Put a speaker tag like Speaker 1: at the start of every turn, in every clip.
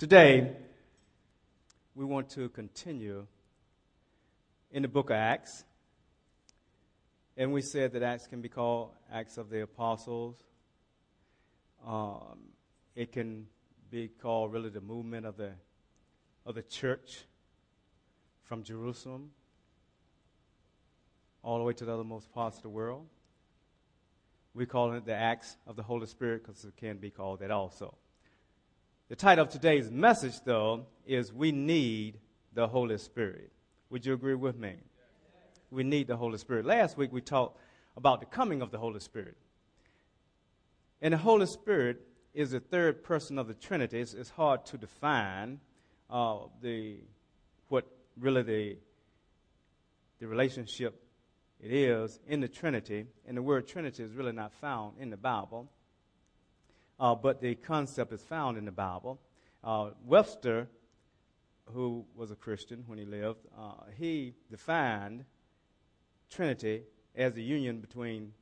Speaker 1: Today, we want to continue in the book of Acts. And we said that Acts can be called Acts of the Apostles. Um, it can be called really the movement of the, of the church from Jerusalem all the way to the othermost parts of the world. We call it the Acts of the Holy Spirit because it can be called that also. The title of today's message, though, is We Need the Holy Spirit. Would you agree with me? We need the Holy Spirit. Last week we talked about the coming of the Holy Spirit. And the Holy Spirit is the third person of the Trinity. It's, it's hard to define uh, the, what really the, the relationship it is in the Trinity. And the word Trinity is really not found in the Bible uh, but the concept is found in the Bible. Uh, Webster, who was a Christian when he lived, uh, he defined Trinity as the union between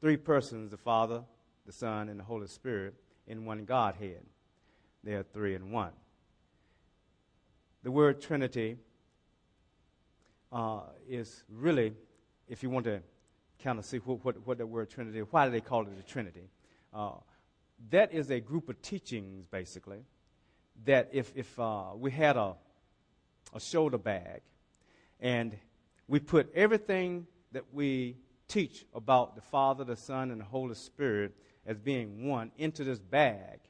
Speaker 1: three persons the Father, the Son, and the Holy Spirit in one Godhead. They are three in one. The word Trinity uh, is really, if you want to kind of see what, what, what the word Trinity, why do they call it the Trinity? Uh, that is a group of teachings, basically, that if, if uh, we had a, a shoulder bag and we put everything that we teach about the Father, the Son, and the Holy Spirit as being one into this bag,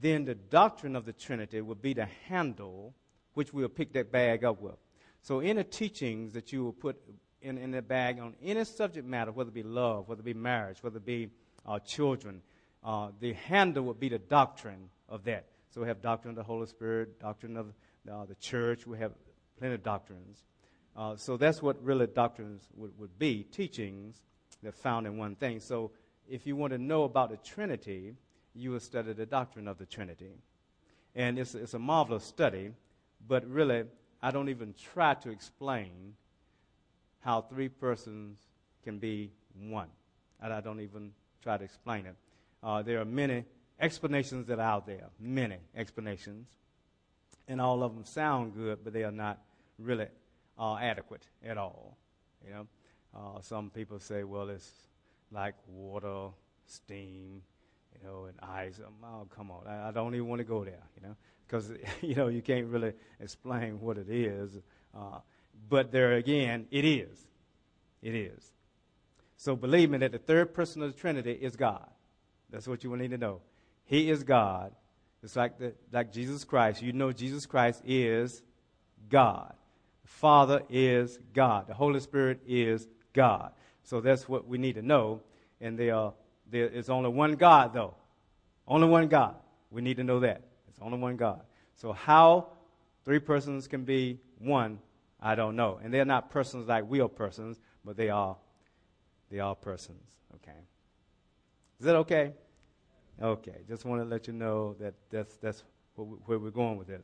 Speaker 1: then the doctrine of the Trinity would be the handle which we'll pick that bag up with. So, any teachings that you will put in, in the bag on any subject matter, whether it be love, whether it be marriage, whether it be our children. Uh, the handle would be the doctrine of that. So we have doctrine of the Holy Spirit, doctrine of uh, the church. We have plenty of doctrines. Uh, so that's what really doctrines would, would be teachings that found in one thing. So if you want to know about the Trinity, you will study the doctrine of the Trinity. And it's, it's a marvelous study, but really, I don't even try to explain how three persons can be one. And I don't even try to explain it. Uh, there are many explanations that are out there, many explanations. And all of them sound good, but they are not really uh, adequate at all. You know, uh, some people say, well, it's like water, steam, you know, and ice. Um, oh, come on, I, I don't even want to go there. You know, because you know you can't really explain what it is. Uh, but there again, it is. It is. So believe me that the third person of the Trinity is God. That's what you will need to know. He is God. It's like, the, like Jesus Christ. You know Jesus Christ is God. The Father is God. The Holy Spirit is God. So that's what we need to know. And there, are, there is only one God, though. Only one God. We need to know that. It's only one God. So how three persons can be one, I don't know. And they're not persons like we are persons, but they are they are persons. Okay. Is that okay? Okay. Just want to let you know that that's, that's where we're going with this.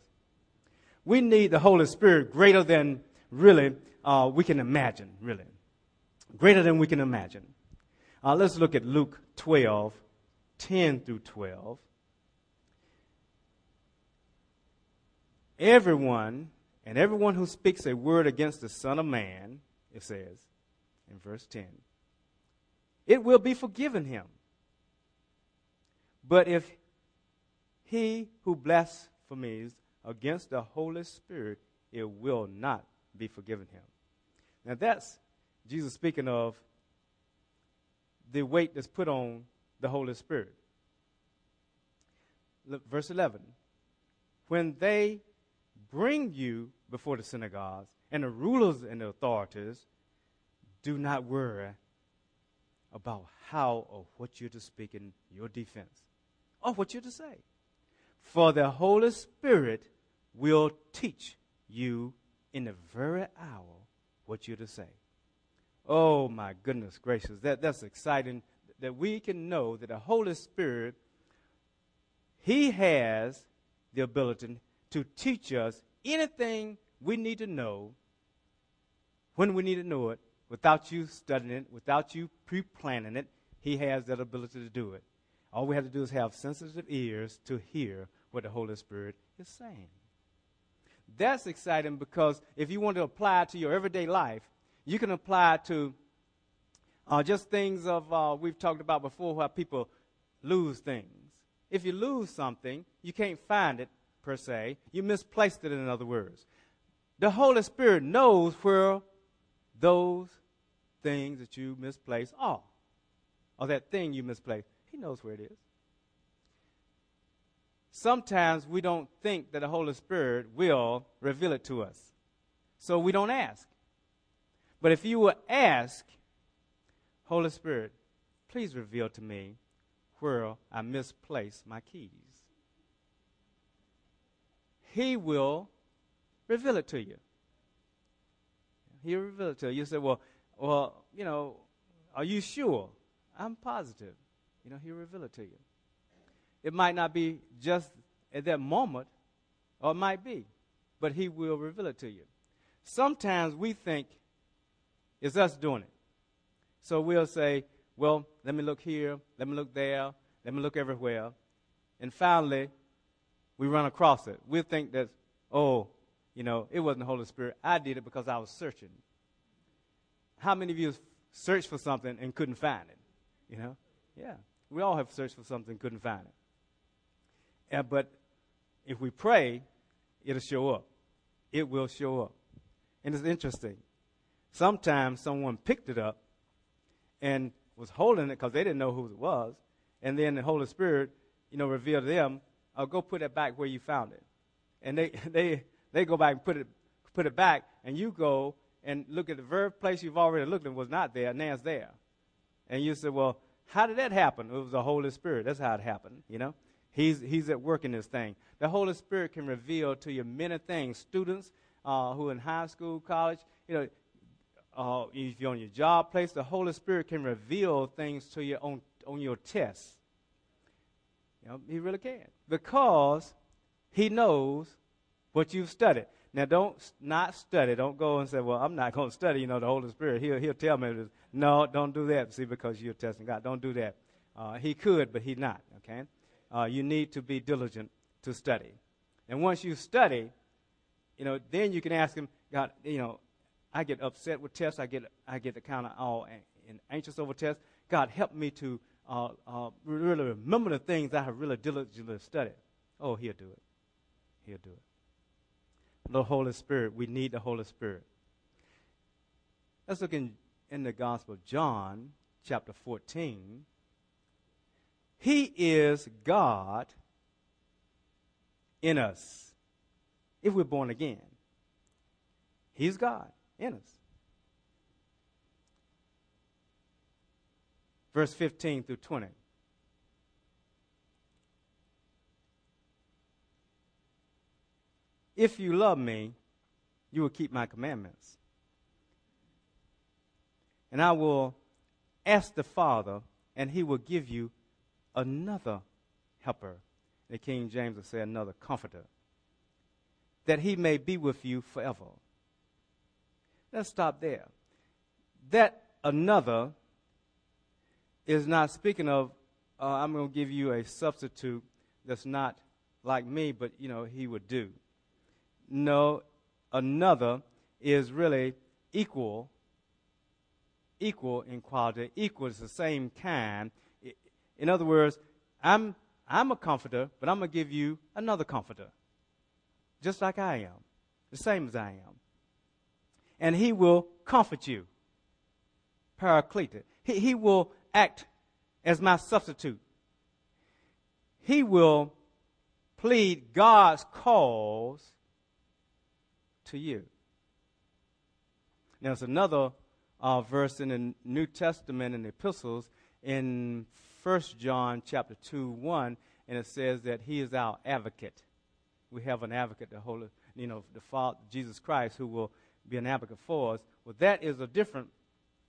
Speaker 1: We need the Holy Spirit greater than really uh, we can imagine, really. Greater than we can imagine. Uh, let's look at Luke 12, 10 through 12. Everyone and everyone who speaks a word against the Son of Man, it says in verse 10, it will be forgiven him. But if he who blasphemes against the Holy Spirit, it will not be forgiven him. Now that's Jesus speaking of the weight that's put on the Holy Spirit. Look, verse 11. When they bring you before the synagogues and the rulers and the authorities, do not worry about how or what you're to speak in your defense or what you're to say. For the Holy Spirit will teach you in the very hour what you're to say. Oh my goodness gracious, that, that's exciting that we can know that the Holy Spirit, He has the ability to teach us anything we need to know when we need to know it without you studying it, without you pre planning it. He has that ability to do it. All we have to do is have sensitive ears to hear what the Holy Spirit is saying. That's exciting because if you want to apply it to your everyday life, you can apply it to uh, just things of uh, we've talked about before where people lose things. If you lose something, you can't find it per se. You misplaced it, in other words. The Holy Spirit knows where those things that you misplaced are, or that thing you misplaced. He knows where it is. Sometimes we don't think that the Holy Spirit will reveal it to us, so we don't ask. But if you will ask, Holy Spirit, please reveal to me where I misplaced my keys. He will reveal it to you. He'll reveal it to you. You say, well, well, you know, are you sure? I'm positive. You know, he'll reveal it to you. It might not be just at that moment, or it might be, but he will reveal it to you. Sometimes we think it's us doing it. So we'll say, well, let me look here, let me look there, let me look everywhere. And finally, we run across it. We'll think that, oh, you know, it wasn't the Holy Spirit. I did it because I was searching. How many of you have searched for something and couldn't find it? You know? Yeah. We all have searched for something couldn't find it. Yeah, but if we pray, it'll show up. It will show up. And it's interesting. Sometimes someone picked it up and was holding it because they didn't know who it was. And then the Holy Spirit, you know, revealed to them, oh, go put it back where you found it. And they, they, they go back and put it, put it back, and you go and look at the very place you've already looked and was not there, now it's there. And you say, well, how did that happen? It was the Holy Spirit. That's how it happened, you know? He's, he's at work in this thing. The Holy Spirit can reveal to you many things. Students uh, who in high school, college, you know, uh, if you're on your job place, the Holy Spirit can reveal things to you on, on your test. You know, he really can. Because he knows what you've studied. Now, don't not study. Don't go and say, well, I'm not going to study, you know, the Holy Spirit. He'll, he'll tell me, no, don't do that. See, because you're testing God. Don't do that. Uh, he could, but he's not, okay? Uh, you need to be diligent to study. And once you study, you know, then you can ask him, God, you know, I get upset with tests. I get I get kind of all anxious over tests. God, help me to uh, uh, really remember the things I have really diligently studied. Oh, He'll do it. He'll do it. The Holy Spirit. We need the Holy Spirit. Let's look in, in the Gospel of John, chapter 14. He is God in us if we're born again. He's God in us. Verse 15 through 20. If you love me, you will keep my commandments. And I will ask the Father, and he will give you another helper. The King James will say another comforter, that he may be with you forever. Let's stop there. That another is not speaking of, uh, I'm going to give you a substitute that's not like me, but, you know, he would do. No, another is really equal, equal in quality, equal, it's the same kind. In other words, I'm, I'm a comforter, but I'm going to give you another comforter, just like I am, the same as I am and he will comfort you. Paraclete. He, he will act as my substitute. He will plead God's cause to you. Now, there's another uh, verse in the New Testament in the epistles in 1 John chapter 2, 1, and it says that he is our advocate. We have an advocate, the Holy, you know, the Father, Jesus Christ, who will be an advocate for us. Well, that is a different,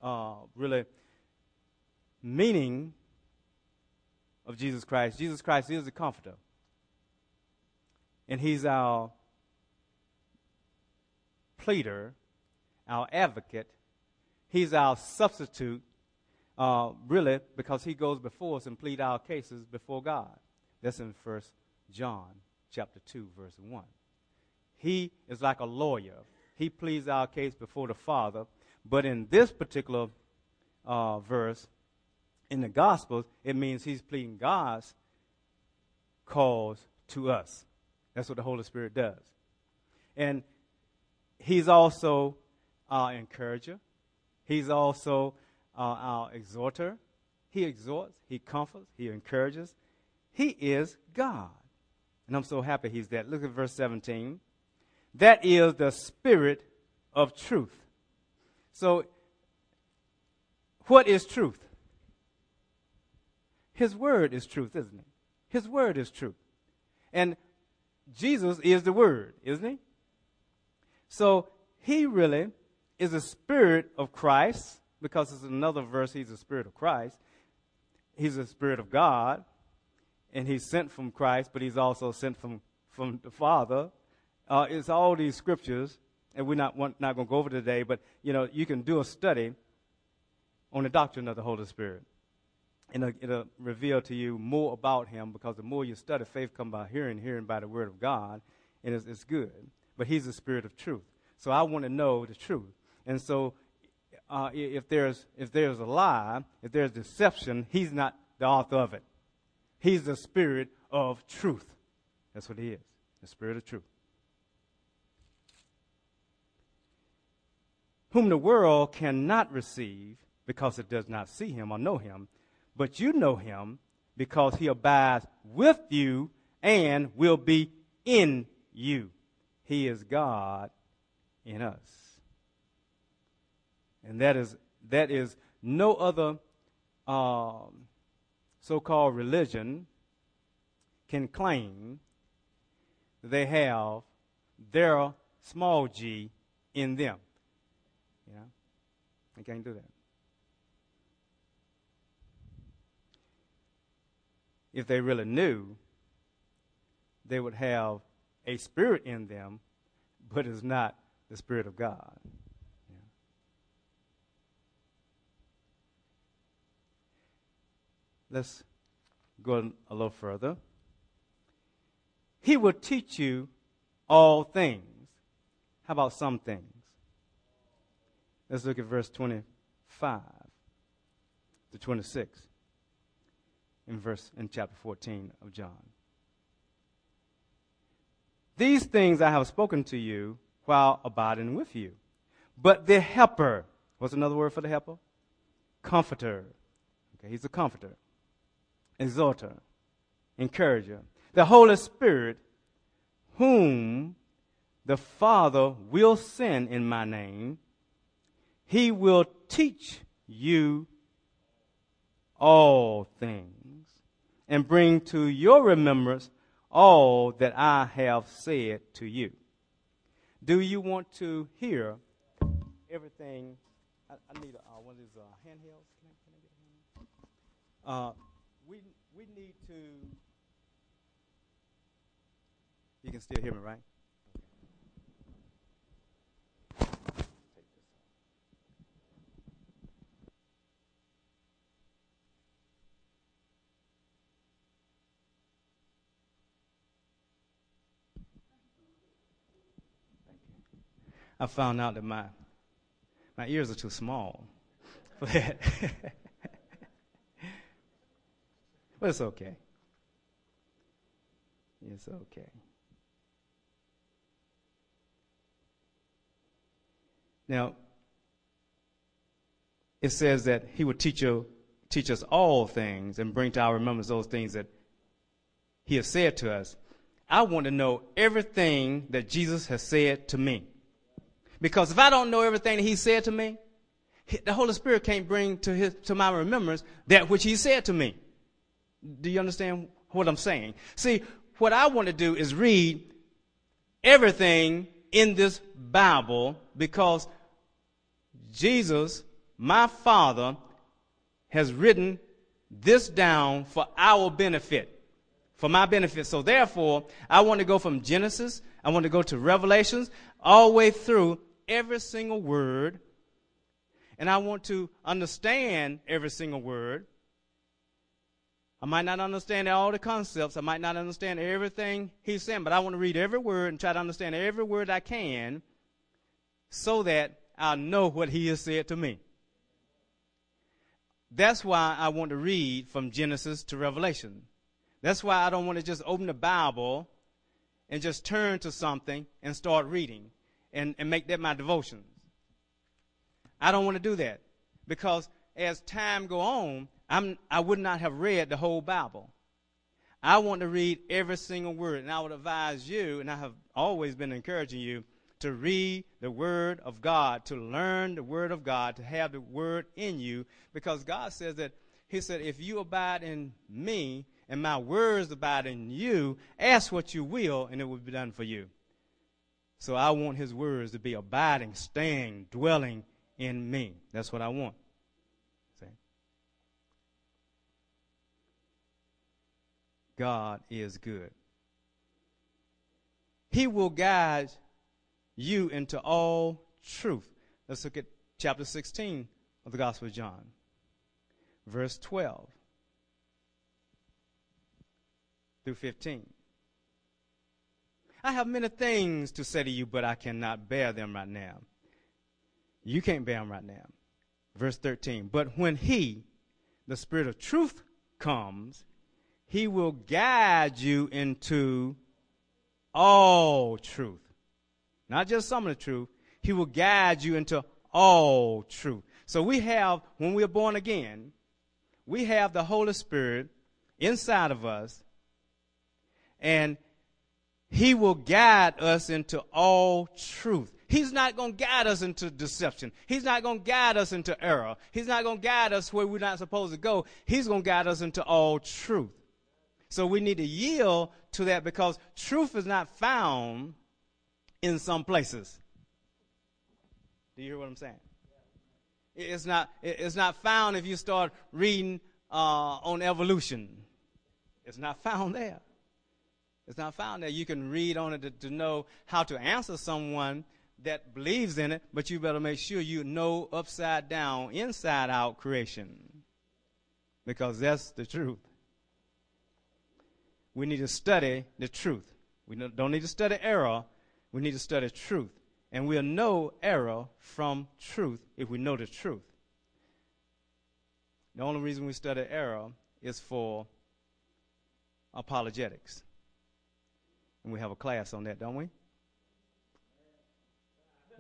Speaker 1: uh, really, meaning of Jesus Christ. Jesus Christ is the comforter. And he's our pleader, our advocate. He's our substitute. uh, really because he goes before us and plead our cases before God. That's in First John chapter 2, verse 1. He is like a lawyer. He pleads our case before the Father. But in this particular uh, verse, in the Gospels, it means he's pleading God's cause to us. That's what the Holy Spirit does. And he's also our encourager. He's also uh, our exhorter. He exhorts, he comforts, he encourages. He is God. And I'm so happy he's that. Look at verse 17. That is the spirit of truth. So, what is truth? His word is truth, isn't it? His word is truth. And Jesus is the word, isn't he? So, he really is the spirit of Christ, because it's another verse, he's the spirit of Christ. He's the spirit of God, and he's sent from Christ, but he's also sent from, from the Father. Uh, it's all these scriptures, and we're not, not going to go over today, but, you know, you can do a study on the doctrine of the Holy Spirit. And it'll, it'll reveal to you more about him because the more you study, faith comes by hearing, hearing by the word of God, and it's, it's good. But he's the spirit of truth. So I want to know the truth. And so, uh, if there's if there's a lie, if there's deception, he's not the author of it. He's the spirit of truth. That's what he is, the spirit of truth. Whom the world cannot receive because it does not see him or know him, but you know him because he abides with you and will be in you. He is God in us. And that is, that is no other um, so called religion can claim they have their small g in them. You know? They can't do that. If they really knew, they would have a spirit in them, but is not the Spirit of God. Let's go a little further. He will teach you all things. How about some things? Let's look at verse 25 to 26 in verse in chapter 14 of John. These things I have spoken to you while abiding with you. But the helper, what's another word for the helper? Comforter. Okay, he's a comforter exhorter, encourager, the Holy Spirit, whom the Father will send in my name, he will teach you all things and bring to your remembrance all that I have said to you. Do you want to hear everything? I, I need uh, one of these uh, handhelds. Can I, can I handheld? Uh, we, we need to. You can still hear me, right? I found out that my my ears are too small for that. But it's okay. It's okay. Now, it says that he would teach, you, teach us all things and bring to our remembrance those things that he has said to us. I want to know everything that Jesus has said to me. Because if I don't know everything that he said to me, the Holy Spirit can't bring to, his, to my remembrance that which he said to me. Do you understand what I'm saying? See, what I want to do is read everything in this Bible because Jesus, my Father, has written this down for our benefit, for my benefit. So therefore, I want to go from Genesis, I want to go to Revelations, all the way through every single word and I want to understand every single word. I might not understand all the concepts. I might not understand everything he's saying, but I want to read every word and try to understand every word I can so that I'll know what he has said to me. That's why I want to read from Genesis to Revelation. That's why I don't want to just open the Bible and just turn to something and start reading and, and make that my devotions. I don't want to do that because as time go on, I'm, I would not have read the whole Bible. I want to read every single word, and I would advise you, and I have always been encouraging you to read the Word of God, to learn the Word of God, to have the Word in you, because God says that He said, if you abide in me and my words abide in you, ask what you will, and it will be done for you. So I want His words to be abiding, staying, dwelling in me. That's what I want. See? God is good. He will guide you into all truth. Let's look at chapter 16 of the Gospel of John, verse 12 through 15. I have many things to say to you, but I cannot bear them right now. You can't bear them right now. Verse 13. But when He, the Spirit of truth, comes, He will guide you into all truth. Not just some of the truth. He will guide you into all truth. So we have, when we are born again, we have the Holy Spirit inside of us, and He will guide us into all truth. He's not going to guide us into deception. He's not going to guide us into error. He's not going to guide us where we're not supposed to go. He's going to guide us into all truth. So we need to yield to that because truth is not found in some places. Do you hear what I'm saying? It's not, it's not found if you start reading uh, on evolution. It's not found there. It's not found there. You can read on it to, to know how to answer someone that believes in it, but you better make sure you know upside down, inside out creation. Because that's the truth. We need to study the truth. We don't need to study error. We need to study truth. And we'll know error from truth if we know the truth. The only reason we study error is for apologetics. And we have a class on that, don't we?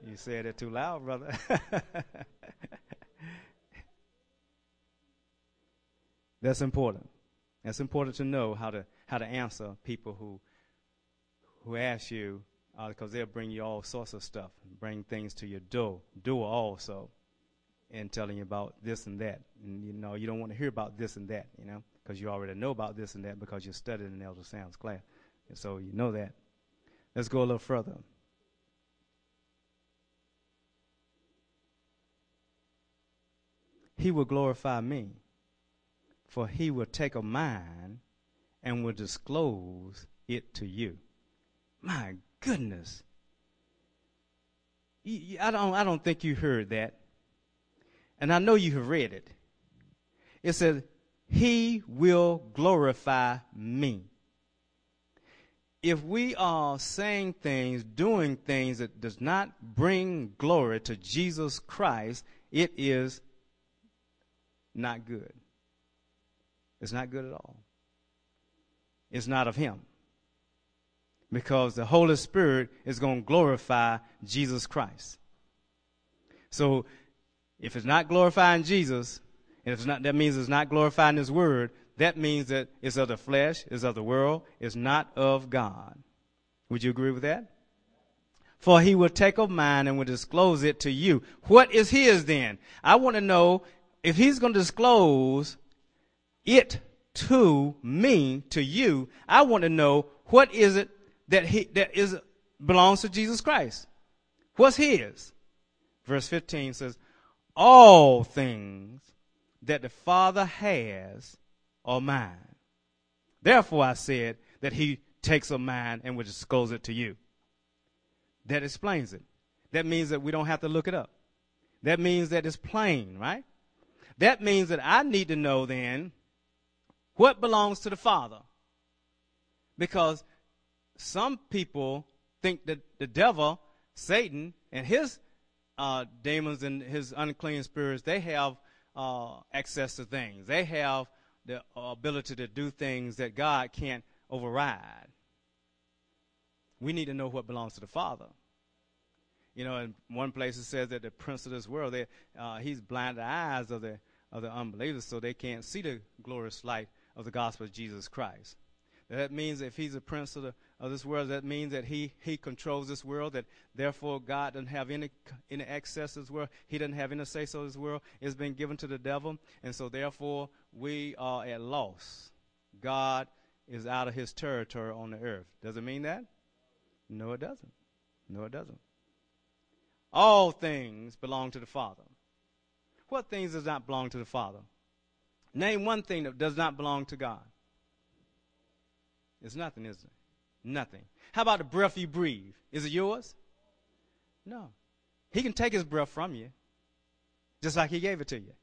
Speaker 1: You said it too loud, brother. That's important. That's important to know how to how to answer people who who ask you because uh, they'll bring you all sorts of stuff, bring things to your door, door also, and telling you about this and that. And you know you don't want to hear about this and that, you know, because you already know about this and that because you studied in Elder Sam's class, and so you know that. Let's go a little further. he will glorify me. For he will take of mine and will disclose it to you. My goodness. I don't, I don't think you heard that. And I know you have read it. It says, He will glorify me. If we are saying things, doing things that does not bring glory to Jesus Christ, it is not good. It's not good at all. It's not of Him. Because the Holy Spirit is going to glorify Jesus Christ. So, if it's not glorifying Jesus, and it's not, that means it's not glorifying His Word, that means that it's of the flesh, it's of the world, it's not of God. Would you agree with that? For he will take of mine and will disclose it to you. What is his then? I want to know if he's going to disclose it to me, to you, I want to know what is it that he that is belongs to Jesus Christ. What's his? Verse 15 says, All things that the Father has are mine. Therefore I said that he takes of mine and will disclose it to you. That explains it. That means that we don't have to look it up. That means that it's plain, right? That means that I need to know then what belongs to the Father. Because some people think that the devil, Satan, and his uh, demons and his unclean spirits, they have uh, access to things. They have the ability to do things that God can't override. We need to know what belongs to the Father. You know, in one place it says that the prince of this world, they, uh, he's blinded the eyes of the of the unbelievers, so they can't see the glorious light of the gospel of Jesus Christ. That means if he's a prince of, the, of this world, that means that he, he controls this world, that therefore God doesn't have any, any access to this world. He doesn't have any say so this world. It's been given to the devil. And so therefore we are at loss. God is out of his territory on the earth. Does it mean that? No, it doesn't. No, it doesn't. All things belong to the Father. What things does not belong to the Father? Name one thing that does not belong to God. It's nothing, is it? Nothing. How about the breath you breathe? Is it yours? No. He can take his breath from you, just like he gave it to you.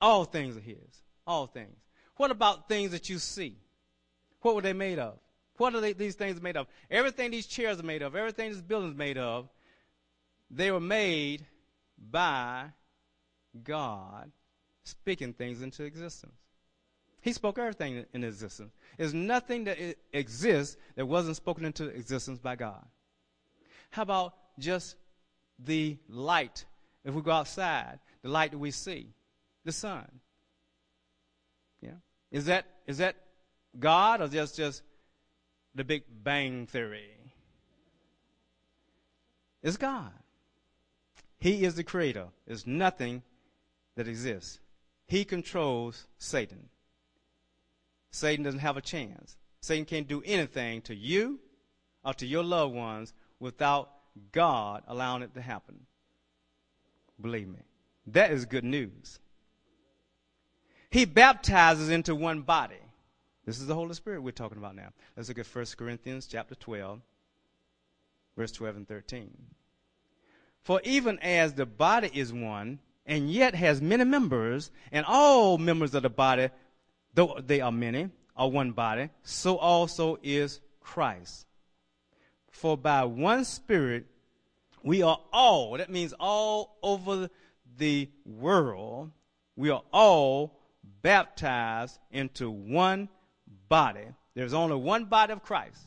Speaker 1: All things are his. All things. What about things that you see? What were they made of? What are they, these things made of? Everything these chairs are made of, everything this building is made of, they were made by God speaking things into existence. He spoke everything into existence. There's nothing that exists that wasn't spoken into existence by God. How about just the light? If we go outside, the light that we see, the sun. Yeah. Is that is that God or just just the Big Bang Theory? It's God. He is the creator. There's nothing that exists. He controls Satan. Satan doesn't have a chance. Satan can't do anything to you or to your loved ones without God allowing it to happen. Believe me. That is good news. He baptizes into one body. This is the Holy Spirit we're talking about now. Let's look at 1 Corinthians chapter 12, verse 12 and 13. For even as the body is one, and yet has many members, and all members of the body, though they are many, are one body, so also is Christ. For by one Spirit we are all, that means all over the world, we are all baptized into one body. There's only one body of Christ.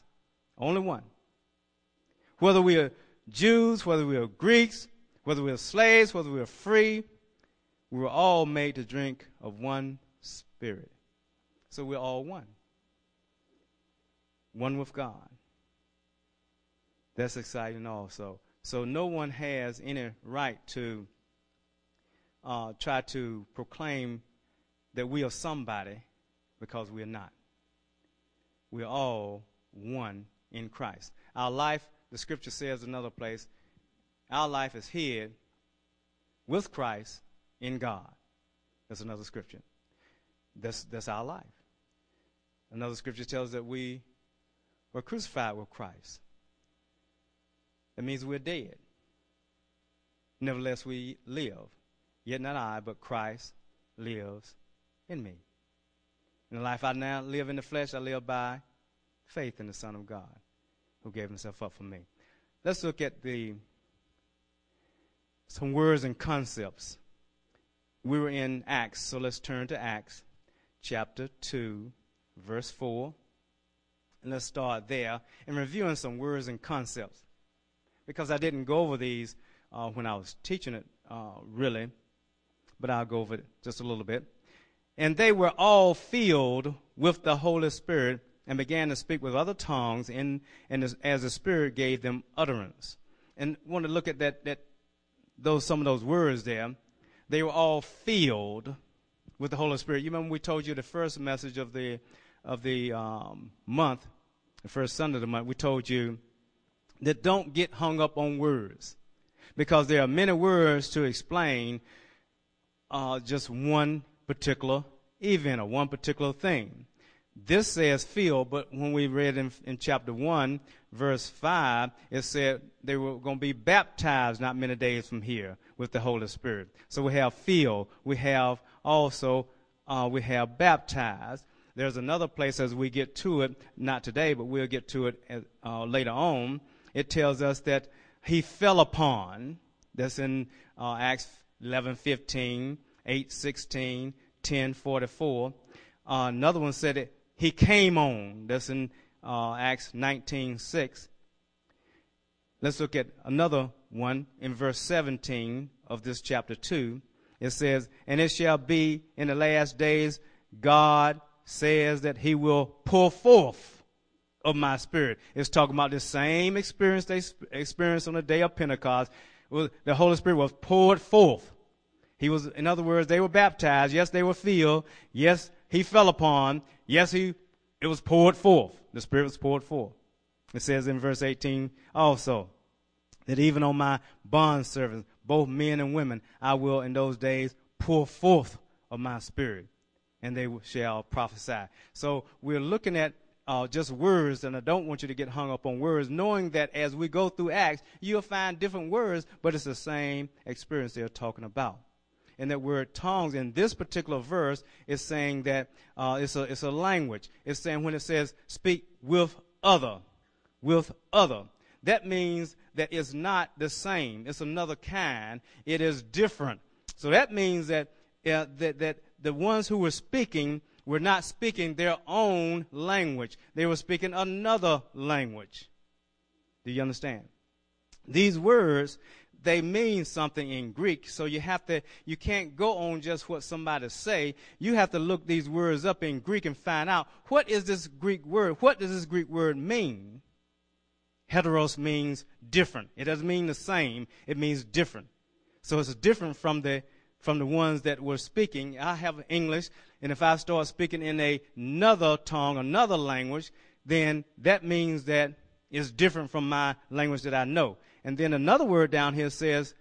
Speaker 1: Only one. Whether we are Jews, whether we are Greeks, whether we are slaves, whether we are free, we were all made to drink of one spirit. So we're all one. One with God. That's exciting also. So no one has any right to uh, try to proclaim that we are somebody because we're not. We're all one in Christ. Our life, the scripture says another place, our life is hid with Christ in God. That's another scripture. That's, that's our life. Another scripture tells that we were crucified with Christ. That means we're dead. Nevertheless, we live. Yet not I, but Christ lives in me. In the life I now live in the flesh, I live by faith in the Son of God who gave himself up for me. Let's look at the some words and concepts. We were in Acts, so let's turn to Acts chapter 2 verse 4. And let's start there and reviewing some words and concepts. Because I didn't go over these uh, when I was teaching it, uh, really, but I'll go over it just a little bit. And they were all filled with the Holy Spirit and began to speak with other tongues in, and as, as the Spirit gave them utterance. And want to look at that, that those some of those words there. They were all filled with the Holy Spirit. You remember we told you the first message of the of the um, month, the first Sunday of the month, we told you that don't get hung up on words because there are many words to explain uh, just one particular event or one particular thing. this says filled, but when we read in, in chapter 1, verse 5, it said they were going to be baptized not many days from here with the Holy Spirit. So we have filled. We have also, uh, we have baptized. There's another place as we get to it, not today, but we'll get to it uh, later on. It tells us that he fell upon, that's in uh, Acts 11, 15, 8, 16, 10, 44. Uh, another one said it, he came on. That's in uh, Acts 19, 6. Let's look at another one in verse 17 of this chapter 2. It says, And it shall be in the last days, God says that he will pour forth of my spirit. It's talking about the same experience they experienced on the day of Pentecost. The Holy Spirit was poured forth. He was, in other words, they were baptized. Yes, they were filled. Yes, he fell upon. Yes, he, it was poured forth. The Spirit was poured forth. It says in verse 18 also that even on my bond servants, both men and women, I will in those days pour forth of my Spirit, and they shall prophesy. So we're looking at uh, just words, and I don't want you to get hung up on words, knowing that as we go through Acts, you'll find different words, but it's the same experience they're talking about and that word tongues in this particular verse is saying that uh, it's, a, it's a language. It's saying when it says speak with other, with other. That means that it's not the same. It's another kind. It is different. So that means that, uh, that, that the ones who were speaking were not speaking their own language. They were speaking another language. Do you understand? These words they mean something in Greek. So you have to, you can't go on just what somebody say. You have to look these words up in Greek and find out what is this Greek word? What does this Greek word mean? Heteros means different. It doesn't mean the same. It means different. So it's different from the, from the ones that were speaking. I have English, and if I start speaking in another tongue, another language, then that means that it's different from my language that I know. And then another word down here says,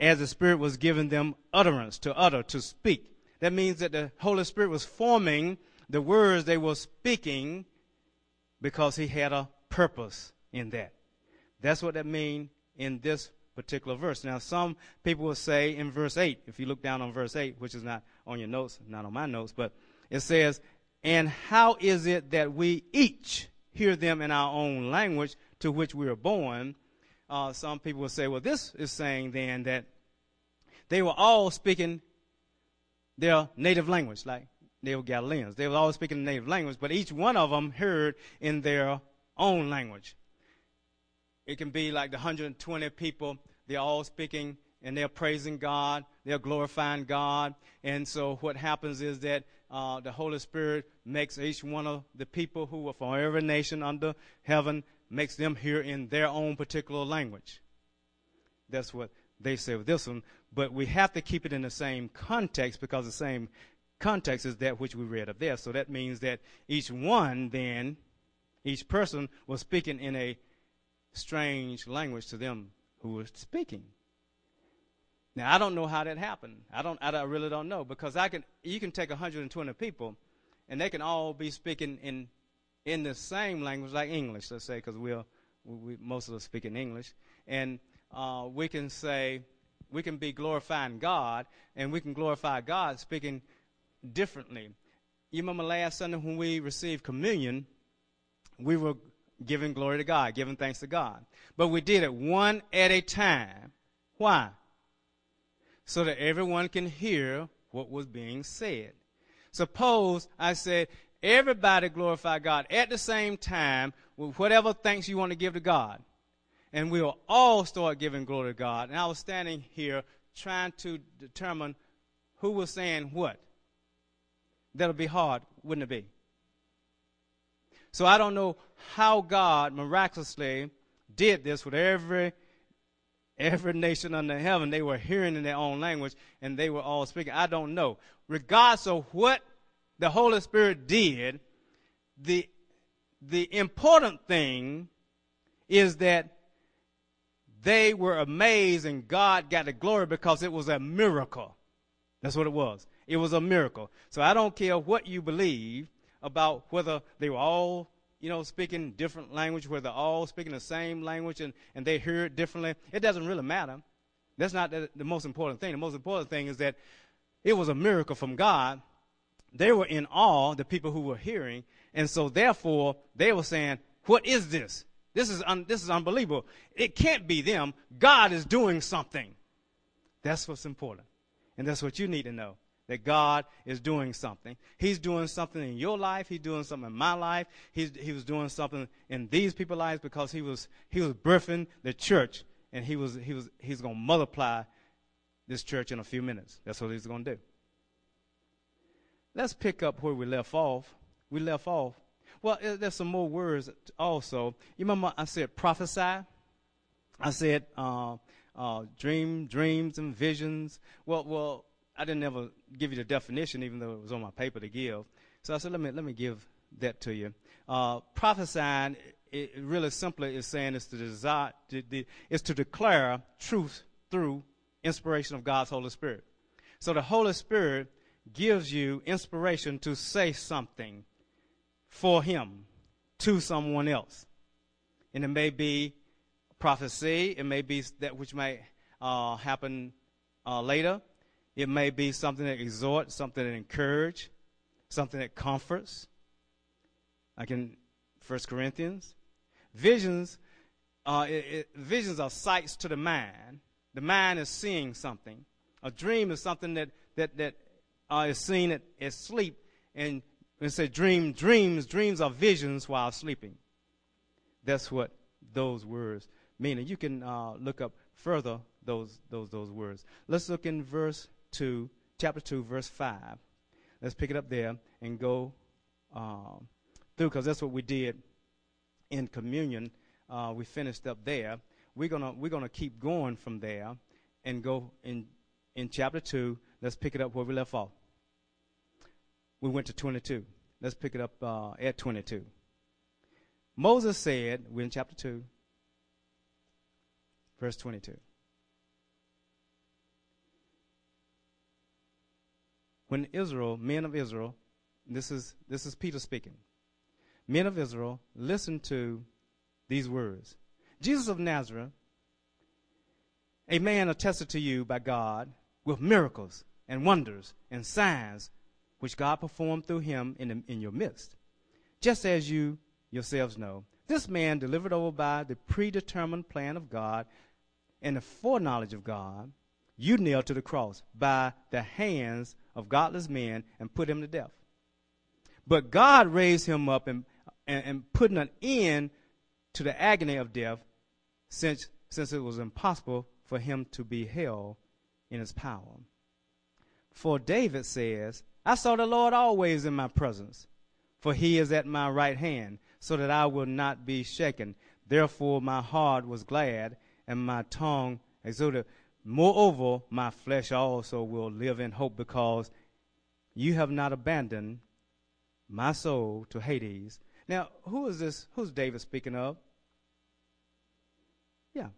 Speaker 1: as the Spirit was giving them utterance, to utter, to speak. That means that the Holy Spirit was forming the words they were speaking because He had a purpose in that. That's what that means in this particular verse. Now, some people will say in verse 8, if you look down on verse 8, which is not on your notes, not on my notes, but it says, And how is it that we each hear them in our own language to which we are born? uh, some people will say, well, this is saying then that they were all speaking their native language, like they were Galileans. They were all speaking the native language, but each one of them heard in their own language. It can be like the 120 people, they're all speaking and they're praising God, they're glorifying God. And so what happens is that uh, the Holy Spirit makes each one of the people who are from every nation under heaven makes them hear in their own particular language. That's what they say with this one. But we have to keep it in the same context because the same context is that which we read up there. So that means that each one then, each person was speaking in a strange language to them who were speaking. Now I don't know how that happened. I don't. I really don't know because I can. You can take 120 people, and they can all be speaking in in the same language, like English, let's say, because we'll, we, most of us speak in English, and uh, we can say, we can be glorifying God, and we can glorify God speaking differently. You remember last Sunday when we received communion, we were giving glory to God, giving thanks to God. But we did it one at a time. Why? So that everyone can hear what was being said. Suppose I said, Everybody glorify God at the same time with whatever thanks you want to give to God. And we'll all start giving glory to God. And I was standing here trying to determine who was saying what. That'll be hard, wouldn't it be? So I don't know how God miraculously did this with every every nation under heaven. They were hearing in their own language and they were all speaking. I don't know. Regardless of what the Holy Spirit did, the, the important thing is that they were amazed and God got the glory because it was a miracle. That's what it was. It was a miracle. So I don't care what you believe about whether they were all, you know, speaking different language, where they're all speaking the same language and, and they hear it differently. It doesn't really matter. That's not the, the most important thing. The most important thing is that it was a miracle from God. They were in awe, the people who were hearing, and so therefore they were saying, "What is this? This is un- this is unbelievable. It can't be them. God is doing something." That's what's important, and that's what you need to know that God is doing something. He's doing something in your life. He's doing something in my life. He's, he was doing something in these people's lives because he was, he was birthing the church and he was, he was, he's going to multiply this church in a few minutes. That's what he's going to do. Let's pick up where we left off. We left off. Well, there's some more words also. You remember I said prophesy? I said uh, uh, dream, dreams, and visions. Well, well, I didn't ever give you the definition, even though it was on my paper to give. So I said, let me let me give that to you. Uh, prophesying, it, it really simply is saying it's to desire, to, to, it's to declare truth through inspiration of God's Holy Spirit. So the Holy Spirit gives you inspiration to say something for Him to someone else, and it may be prophecy, it may be that which may uh, happen uh, later it may be something that exhorts, something that encourages, something that comforts. Like in 1 Corinthians. Visions, uh, it, it, visions are sights to the mind. The mind is seeing something. A dream is something that, that, that uh, is seen at, at sleep. And it says dream, dreams, dreams are visions while sleeping. That's what those words mean. And you can uh, look up further those, those, those words. Let's look in verse 2, chapter 2, verse 5. Let's pick it up there and go um, through because that's what we did in communion. Uh, we finished up there. We're gonna we're gonna keep going from there and go in in chapter two. Let's pick it up where we left off. We went to 22. Let's pick it up uh, at 22. Moses said, we're in chapter 2, verse 22. When Israel, men of Israel, this is, this is Peter speaking, men of Israel, listen to these words. Jesus of Nazareth, a man attested to you by God with miracles and wonders and signs which God performed through him in, the, in your midst. Just as you yourselves know, this man delivered over by the predetermined plan of God and the foreknowledge of God, you nailed to the cross by the hands of godless men and put him to death. But God raised him up and, and, and putting an end to the agony of death since, since it was impossible for him to be held in his power. For David says, I saw the Lord always in my presence, for he is at my right hand, so that I will not be shaken. Therefore my heart was glad, and my tongue exulted. Moreover, my flesh also will live in hope because you have not abandoned my soul to Hades. Now, who is this? Who's David speaking of? Yeah.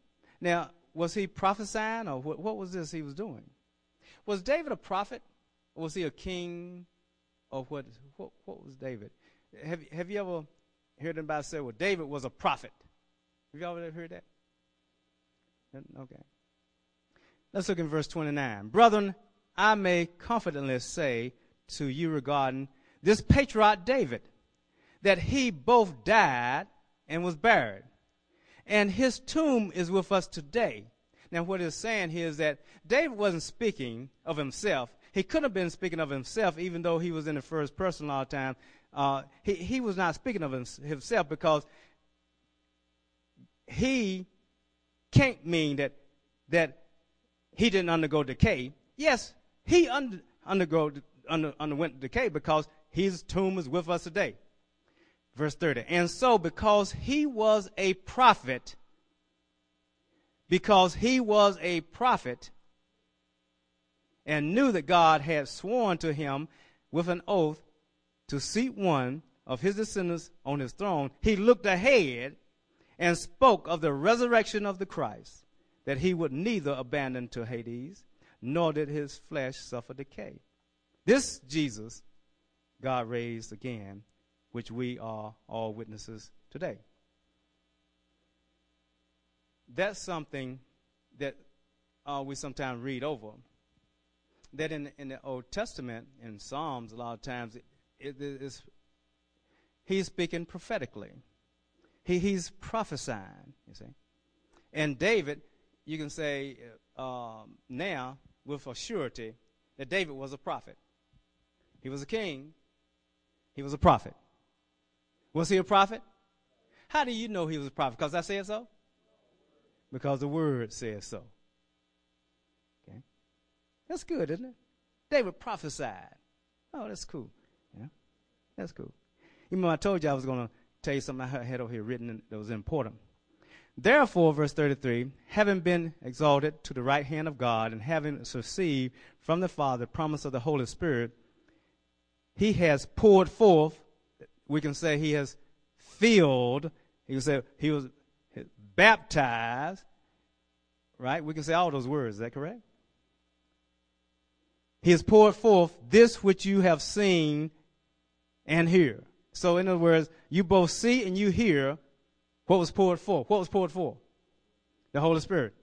Speaker 1: Now, was he prophesying or what, what was this he was doing? Was David a prophet? Was he a king? Or what, what, what was David? Have, have you ever heard anybody say, well, David was a prophet? Have you ever heard that? Okay. Let's look in verse 29. Brethren, I may confidently say to you regarding this patriarch David that he both died and was buried. And his tomb is with us today. Now, what it's saying here is that David wasn't speaking of himself. He couldn't have been speaking of himself, even though he was in the first person all the time. Uh, he, he was not speaking of himself because he can't mean that, that he didn't undergo decay. Yes, he under, undergo, under, underwent decay because his tomb is with us today. Verse 30. And so, because he was a prophet, because he was a prophet and knew that God had sworn to him with an oath to seat one of his descendants on his throne, he looked ahead and spoke of the resurrection of the Christ that he would neither abandon to Hades, nor did his flesh suffer decay. This Jesus, God raised again, which we are all witnesses today. That's something that uh, we sometimes read over. That in, in the Old Testament, in Psalms, a lot of times, it, it is, he's speaking prophetically. He, he's prophesying, you see. And David, you can say um, now with a surety that David was a prophet. He was a king. He was a prophet. Was he a prophet? How do you know he was a prophet? Because I said so? Because the word says so. Okay. That's good, isn't it? David prophesied. Oh, that's cool. Yeah. That's cool. Even though I told you I was going to tell you something I had over here written that was important. Therefore, verse 33, having been exalted to the right hand of God and having received from the Father the promise of the Holy Spirit, he has poured forth, we can say he has filled, he can say he was baptized, right? We can say all those words, is that correct? He has poured forth this which you have seen and hear. So, in other words, you both see and you hear what was poured for. What was poured for? The Holy Spirit.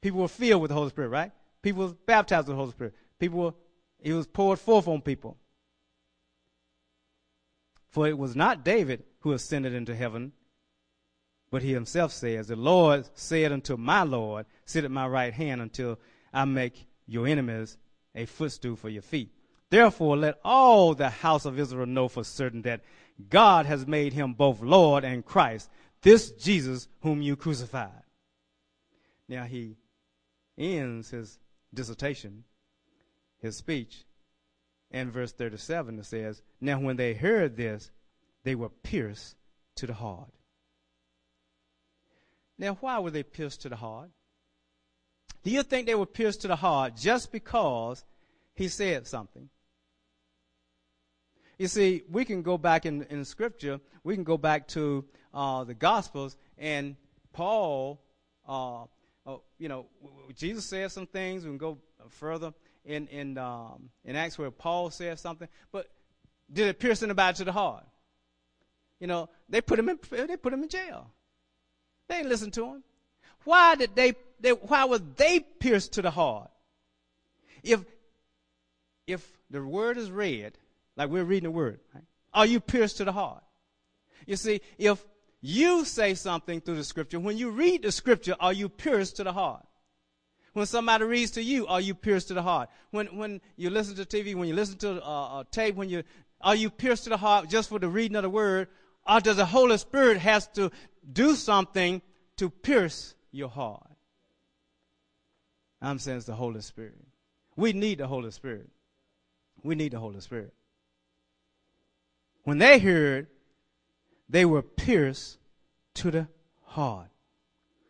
Speaker 1: People were filled with the Holy Spirit, right? People were baptized with the Holy Spirit. People were, it was poured forth on people. For it was not David who ascended into heaven, but he himself says, The Lord said unto my Lord, Sit at my right hand until I make your enemies a footstool for your feet. Therefore, let all the house of Israel know for certain that God has made him both Lord and Christ, this Jesus whom you crucified. Now he ends his dissertation, his speech, in verse 37 it says, Now when they heard this, they were pierced to the heart. Now, why were they pierced to the heart? Do you think they were pierced to the heart just because he said something? You see, we can go back in, in Scripture, we can go back to uh, the Gospels, and Paul, uh, uh, you know, Jesus said some things. We can go further in in um, in Acts where Paul said something, but did it pierce anybody to the heart? You know, they put him in they put him in jail. They didn't listen to him. Why did they, they why were they pierced to the heart? If if the word is read like we're reading the word. Right? Are you pierced to the heart? You see, if you say something through the scripture, when you read the scripture, are you pierced to the heart? When somebody reads to you, are you pierced to the heart? When, when you listen to TV, when you listen to uh, a tape, when you, are you pierced to the heart just for the reading of the word? Or does the Holy Spirit has to do something to pierce your heart? I'm saying it's the Holy Spirit. We need the Holy Spirit. We need the Holy Spirit. When they heard, they were pierced to the heart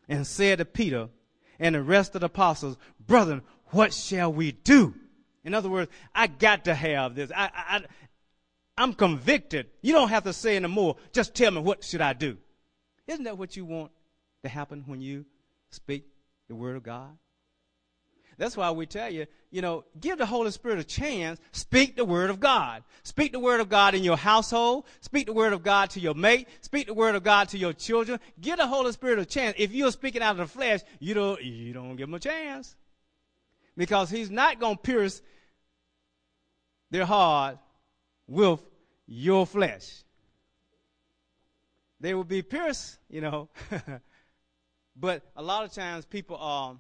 Speaker 1: and said to Peter and the rest of the apostles, Brethren, what shall we do? In other words, I got to have this. I, I, I'm convicted. You don't have to say any more. Just tell me what should I do. Isn't that what you want to happen when you speak the word of God? That's why we tell you, you know, give the Holy Spirit a chance. Speak the Word of God. Speak the Word of God in your household. Speak the Word of God to your mate. Speak the Word of God to your children. Give the Holy Spirit a chance. If you're speaking out of the flesh, you don't, you don't give him a chance. Because he's not going to pierce their heart with your flesh. They will be pierced, you know. but a lot of times people are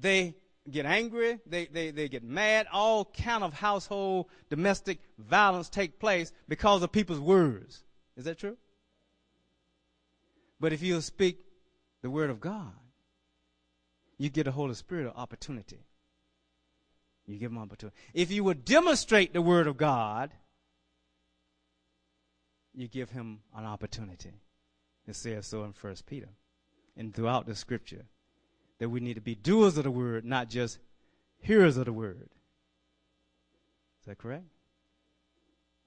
Speaker 1: they get angry, they, they, they get mad, all kind of household domestic violence take place because of people's words. Is that true? But if you speak the word of God, you get the Holy Spirit an opportunity. You give him opportunity. If you would demonstrate the word of God, you give him an opportunity. It says so in First Peter and throughout the scripture that we need to be doers of the word, not just hearers of the word. Is that correct?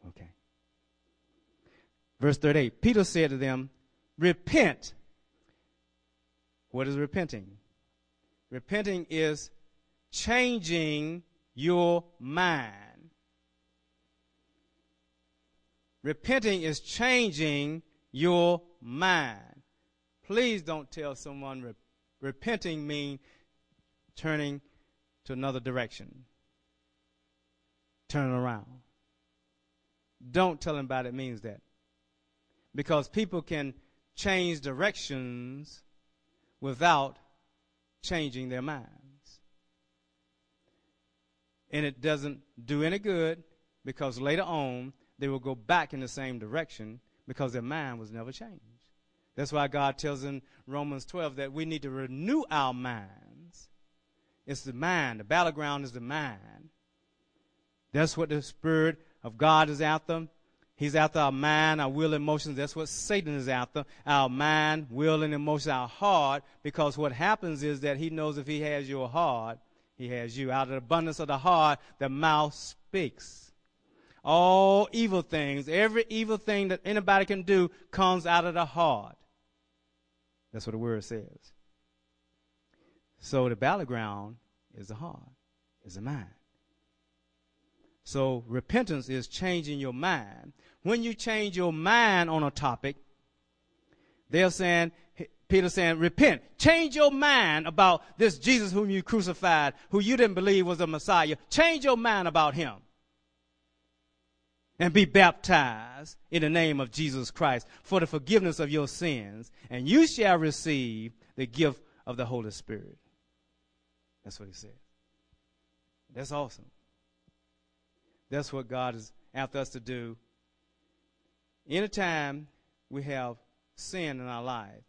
Speaker 1: Okay. Verse 38 Peter said to them, Repent. What is repenting? Repenting is changing your mind. Repenting is changing your mind. Please don't tell someone repenting means turning to another direction, turning around. Don't tell about it means that. Because people can change directions without changing their minds. And it doesn't do any good because later on they will go back in the same direction because their mind was never changed. That's why God tells in Romans 12 that we need to renew our minds. It's the mind. The battleground is the mind. That's what the Spirit of God is after. He's after our mind, our will, and emotions. That's what Satan is after. Our mind, will, and emotions, our heart. Because what happens is that he knows if he has your heart, he has you. Out of the abundance of the heart, the mouth speaks. All evil things, every evil thing that anybody can do comes out of the heart. That's what the word says. So the battleground is the heart, is the mind. So repentance is changing your mind. When you change your mind on a topic, they're saying, Peter saying, repent. Change your mind about this Jesus whom you crucified, who you didn't believe was the Messiah. Change your mind about him. And be baptized in the name of Jesus Christ for the forgiveness of your sins, and you shall receive the gift of the Holy Spirit. That's what he said. That's awesome. That's what God is after us to do. Anytime we have sin in our life,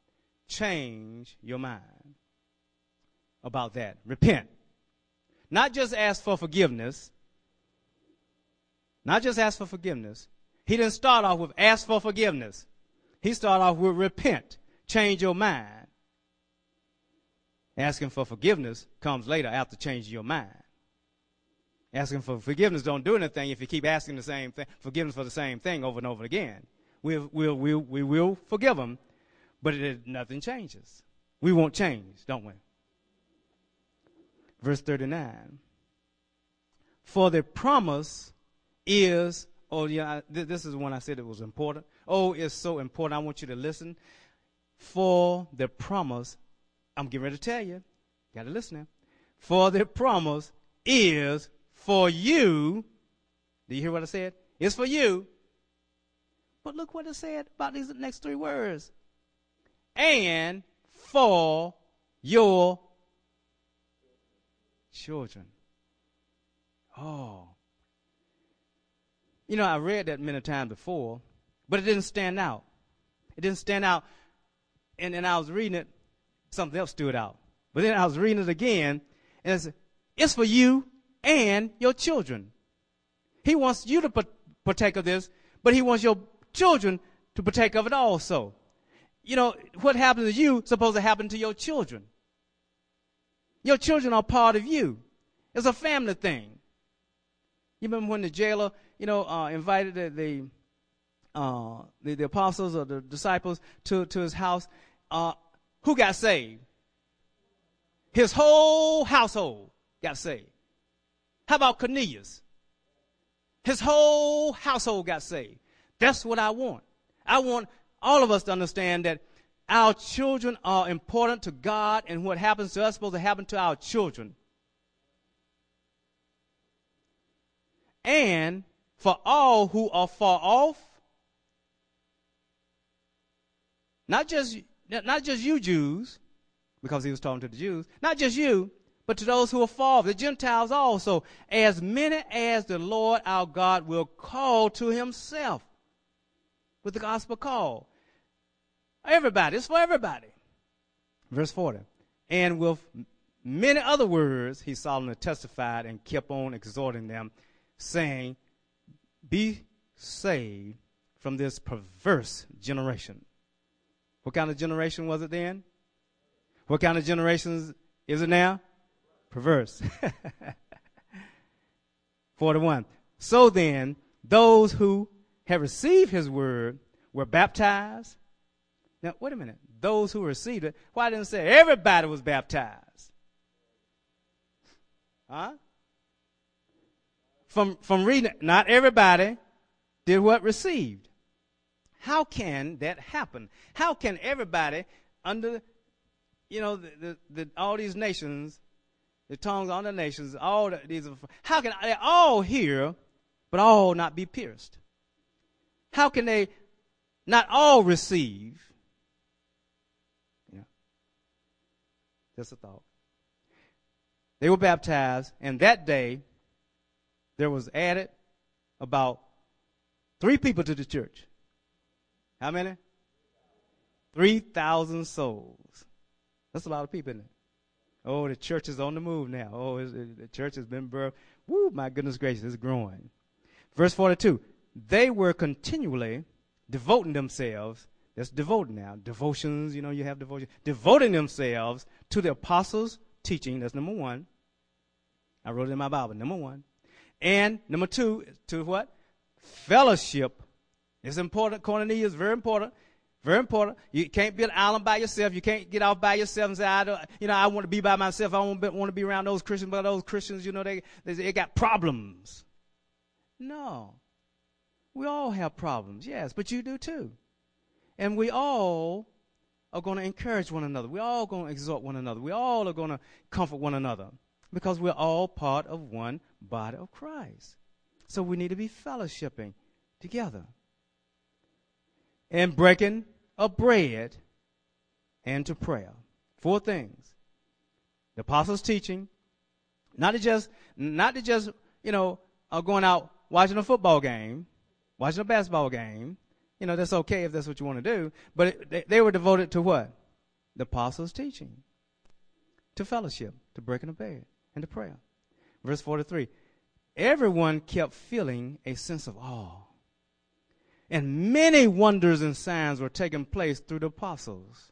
Speaker 1: change your mind about that. Repent. Not just ask for forgiveness. Not just ask for forgiveness. He didn't start off with ask for forgiveness. He started off with repent. Change your mind. Asking for forgiveness comes later after changing your mind. Asking for forgiveness don't do anything if you keep asking the same thing, forgiveness for the same thing over and over again. We'll, we'll, we'll, we will forgive them, but it, nothing changes. We won't change, don't we? Verse 39. For the promise is, oh yeah, this is one I said it was important. Oh, it's so important. I want you to listen. For the promise, I'm getting ready to tell you. Got to listen now. For the promise is for you. Do you hear what I said? It's for you. But look what it said about these next three words. And for your children. Oh. You know, I read that many times before, but it didn't stand out. It didn't stand out. And then I was reading it, something else stood out. But then I was reading it again, and it's, it's for you and your children. He wants you to partake of this, but he wants your children to partake of it also. You know, what happens to you supposed to happen to your children. Your children are part of you. It's a family thing. You remember when the jailer, you know, uh, invited the the, uh, the, the apostles or the disciples to to his house? Uh, who got saved? His whole household got saved. How about Cornelius? His whole household got saved. That's what I want. I want all of us to understand that our children are important to God, and what happens to us is supposed to happen to our children. And for all who are far off, not just not just you Jews, because he was talking to the Jews, not just you, but to those who are far, off, the Gentiles also, as many as the Lord our God will call to himself with the gospel call. Everybody, it's for everybody. Verse 40. And with many other words, he solemnly testified and kept on exhorting them, saying, Be saved from this perverse generation. What kind of generation was it then? What kind of generation is it now? perverse. 41. So then, those who have received his word were baptized. Now, wait a minute. Those who received it, why didn't it say everybody was baptized? Huh? From, from reading, not everybody, did what? Received. How can that happen? How can everybody under, you know, the, the, the, all these nations, the tongues on the nations, all the, these, how can they all hear, but all not be pierced? How can they not all receive? Yeah. Just a thought. They were baptized, and that day there was added about three people to the church. How many? 3,000 souls. That's a lot of people it. Oh, the church is on the move now. Oh, it, the church has been birthed. Woo, my goodness gracious, it's growing. Verse 42. They were continually devoting themselves. That's devoting now. Devotions, you know, you have devotion. Devoting themselves to the apostles' teaching. That's number one. I wrote it in my Bible. Number one. And number two, to what? Fellowship it's important. Koinonia is very important. Very important. You can't be an island by yourself. You can't get off by yourself and say, I don't, you know, I want to be by myself. I don't want to be around those Christians, but those Christians, you know, they, they, they got problems. No. We all have problems, yes, but you do too. And we all are going to encourage one another. We're all going to exhort one another. We all are going to comfort one another because we're all part of one body of Christ. So we need to be fellowshipping together and breaking of bread and to prayer. Four things. The apostles' teaching, not to just, not to just, you know, uh, going out watching a football game, watching a basketball game. You know, that's okay if that's what you want to do. But it, they, they were devoted to what? The apostles' teaching, to fellowship, to breaking of bread, and the prayer. Verse 43. Everyone kept feeling a sense of awe and many wonders and signs were taking place through the apostles.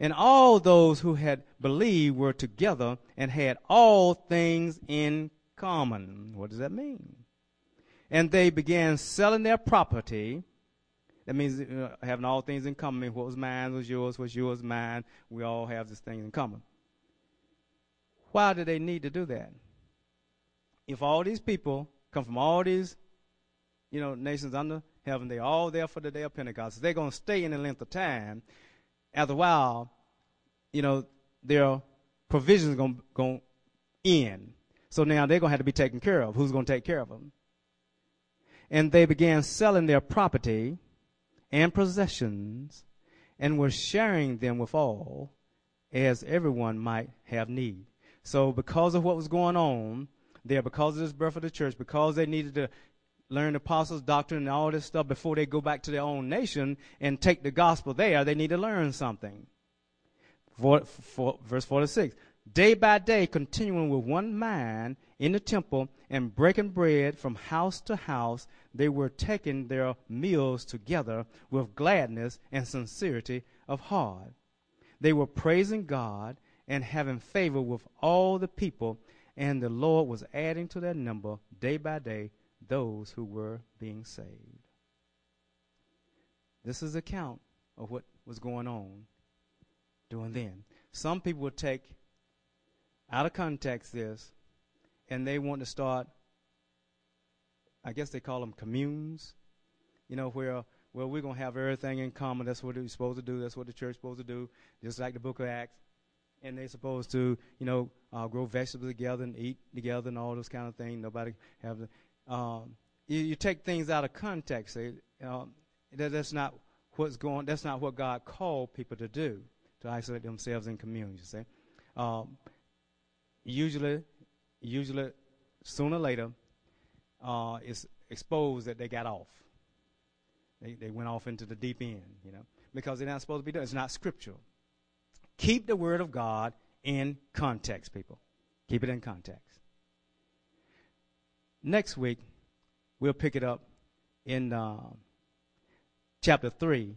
Speaker 1: And all those who had believed were together and had all things in common. What does that mean? And they began selling their property. That means uh, having all things in common. What was mine was yours, what's yours mine. We all have this thing in common. Why do they need to do that? If all these people come from all these, you know, nations under heaven. They're all there for the day of Pentecost. They're going to stay in the length of time. After a while, you know, their provisions going to end. So now they're going to have to be taken care of. Who's going to take care of them? And they began selling their property and possessions and were sharing them with all as everyone might have need. So because of what was going on there, because of this birth of the church, because they needed to learn the apostles' doctrine and all this stuff before they go back to their own nation and take the gospel there. They need to learn something. For, for, verse 46. Day by day, continuing with one mind in the temple and breaking bread from house to house, they were taking their meals together with gladness and sincerity of heart. They were praising God and having favor with all the people, and the Lord was adding to their number day by day those who were being saved. This is a count of what was going on during then. Some people would take out of context this and they want to start I guess they call them communes, you know, where well we're gonna have everything in common. That's what we're supposed to do. That's what the church's supposed to do. Just like the Book of Acts, and they're supposed to, you know, uh, grow vegetables together and eat together and all those kind of things. Nobody have the, um, you, you, take things out of context. uh, that, that's not what's going. That's not what God called people to do to isolate themselves in communities. See, um, usually, usually, sooner or later, uh, it's exposed that they got off. They they went off into the deep end, you know, because they're not supposed to be done. It's not scriptural. Keep the word of God in context, people. Keep it in context. Next week, we'll pick it up in uh, chapter 3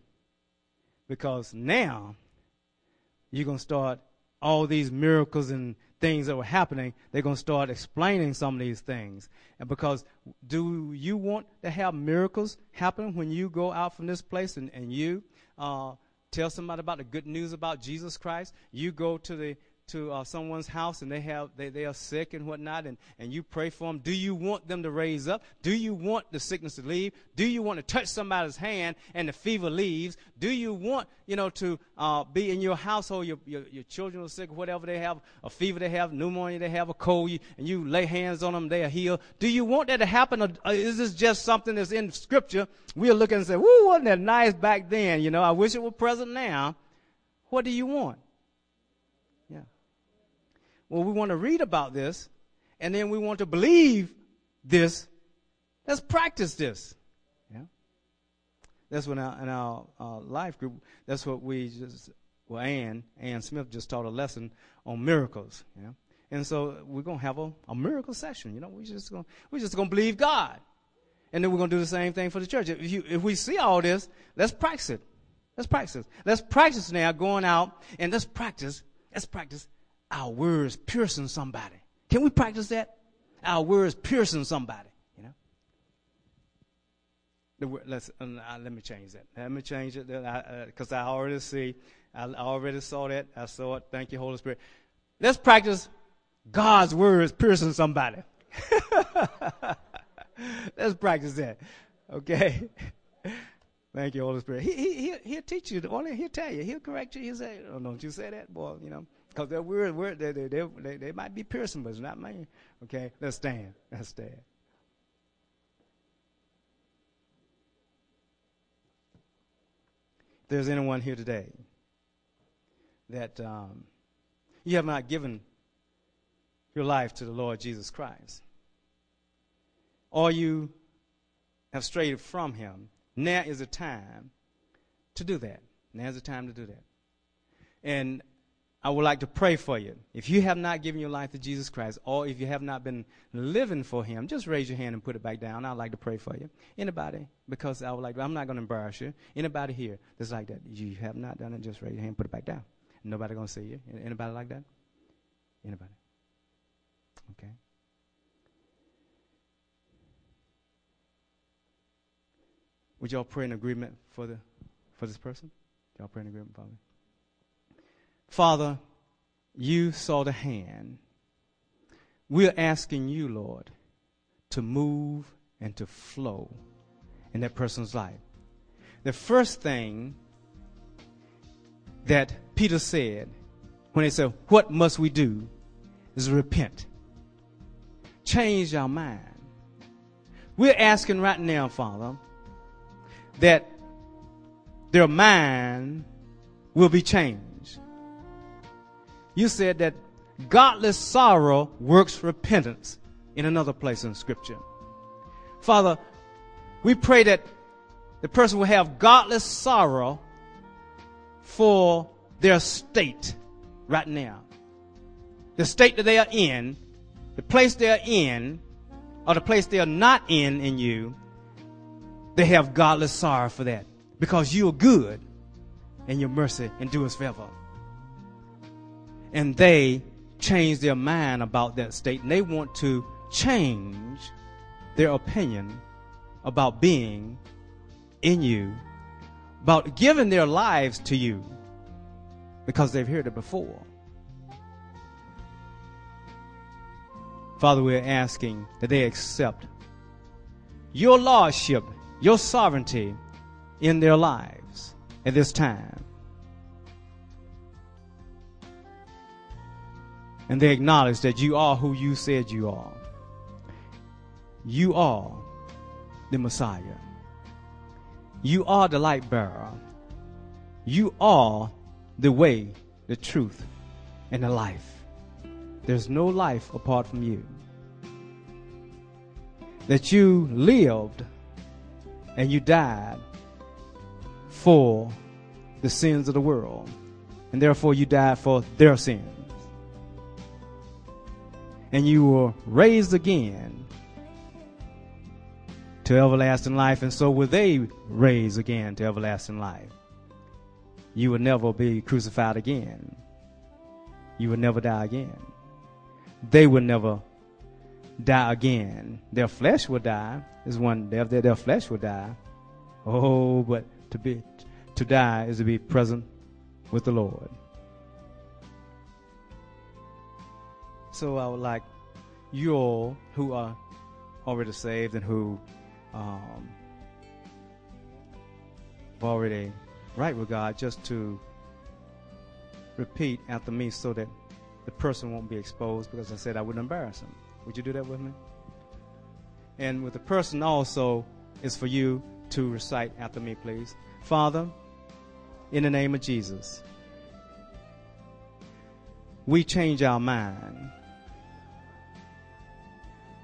Speaker 1: because now you're going to start all these miracles and things that were happening, they're going to start explaining some of these things. And because do you want to have miracles happen when you go out from this place and, and you uh, tell somebody about the good news about Jesus Christ? You go to the to uh, someone's house and they have they, they are sick and whatnot and, and you pray for them do you want them to raise up? Do you want the sickness to leave? Do you want to touch somebody's hand and the fever leaves? Do you want you know to uh, be in your household your, your, your children are sick whatever they have a fever they have pneumonia they have a cold you, and you lay hands on them they are healed. Do you want that to happen or, is this just something that's in scripture? We'll look and say woo wasn't that nice back then? You know i wish it were present now. What do you want well, we want to read about this, and then we want to believe this. Let's practice this. Yeah. That's what in our, in our uh, life group, that's what we just, well, Ann, Ann Smith just taught a lesson on miracles. Yeah. And so we're going to have a, a miracle session. You know, we're just gonna, we're just going to believe God. And then we're going to do the same thing for the church. If, you, if we see all this, let's practice it. Let's practice. Let's practice now going out and let's practice. Let's practice our words piercing somebody. Can we practice that? Our words piercing somebody. You know. The let's uh, let me change that. Let me change it because I, uh, I already see. I already saw that. I saw it. Thank you, Holy Spirit. Let's practice God's words piercing somebody. Let's practice that. Okay. Thank you, Holy Spirit. He, he, he'll, he'll teach you. He'll tell you. He'll correct you. He'll say, oh, don't you say that, boy. You know. Because they're weird, weird they, they, they, they, might be piercing, but it's not mine. Okay, let's stand. Let's stand. If there's anyone here today that um, you have not given your life to the Lord Jesus Christ, or you have strayed from Him, now is the time to do that. Now is the time to do that. And I would like to pray for you. If you have not given your life to Jesus Christ, or if you have not been living for Him, just raise your hand and put it back down. I'd like to pray for you. Anybody? Because I would like. I'm not going to embarrass you. Anybody here that's like that? You have not done it. Just raise your hand, put it back down. Nobody going to see you. Anybody like that? Anybody? Okay. Would y'all pray in agreement for the for this person? Y'all pray in agreement, Father. Father, you saw the hand. We're asking you, Lord, to move and to flow in that person's life. The first thing that Peter said when he said, What must we do? is repent. Change our mind. We're asking right now, Father, that their mind will be changed you said that godless sorrow works repentance in another place in Scripture. Father, we pray that the person will have godless sorrow for their state right now. The state that they are in, the place they are in, or the place they are not in in you, they have godless sorrow for that. Because you are good and your mercy endures forever and they change their mind about that state and they want to change their opinion about being in you, about giving their lives to you because they've heard it before. Father, we're asking that they accept your lordship, your sovereignty in their lives at this time. And they acknowledge that you are who you said you are. You are the Messiah. You are the light bearer. You are the way, the truth, and the life. There's no life apart from you. That you lived and you died for the sins of the world, and therefore you died for their sins and you were raised again to everlasting life, and so will they raise again to everlasting life. You will never be crucified again. You will never die again. They will never die again. Their flesh will die. Is one their, their flesh will die. Oh, but to be to die is to be present with the Lord. So I would like you all who are already saved and who um, have already right with God just to repeat after me so that the person won't be exposed because I said I wouldn't embarrass him. Would you do that with me? And with the person also is for you to recite after me, please. Father, in the name of Jesus, we change our mind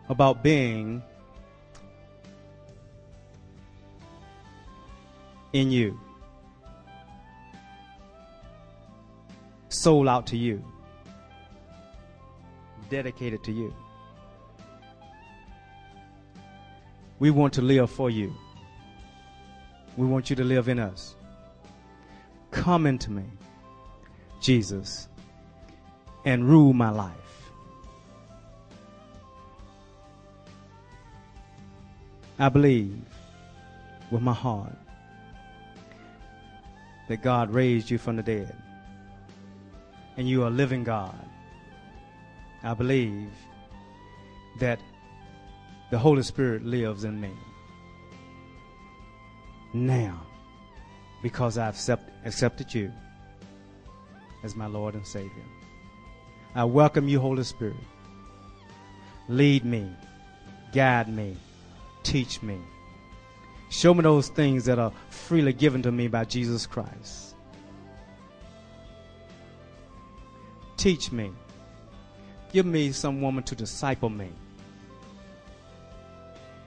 Speaker 1: about being in you. Sold out to you. Dedicated to you. We want to live for you. We want you to live in us. Come into me, Jesus, and rule my life. I believe with my heart that God raised you from the dead and you are living God. I believe that the Holy Spirit lives in me. Now, because I've accept, accepted you as my Lord and Savior, I welcome you, Holy Spirit. Lead me, guide me, teach me. Show me those things that are freely given to me by Jesus Christ. Teach me. Give me some woman to disciple me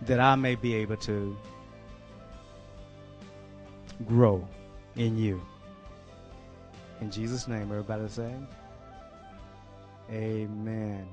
Speaker 1: that I may be able to grow in you. In Jesus' name, everybody say, Amen.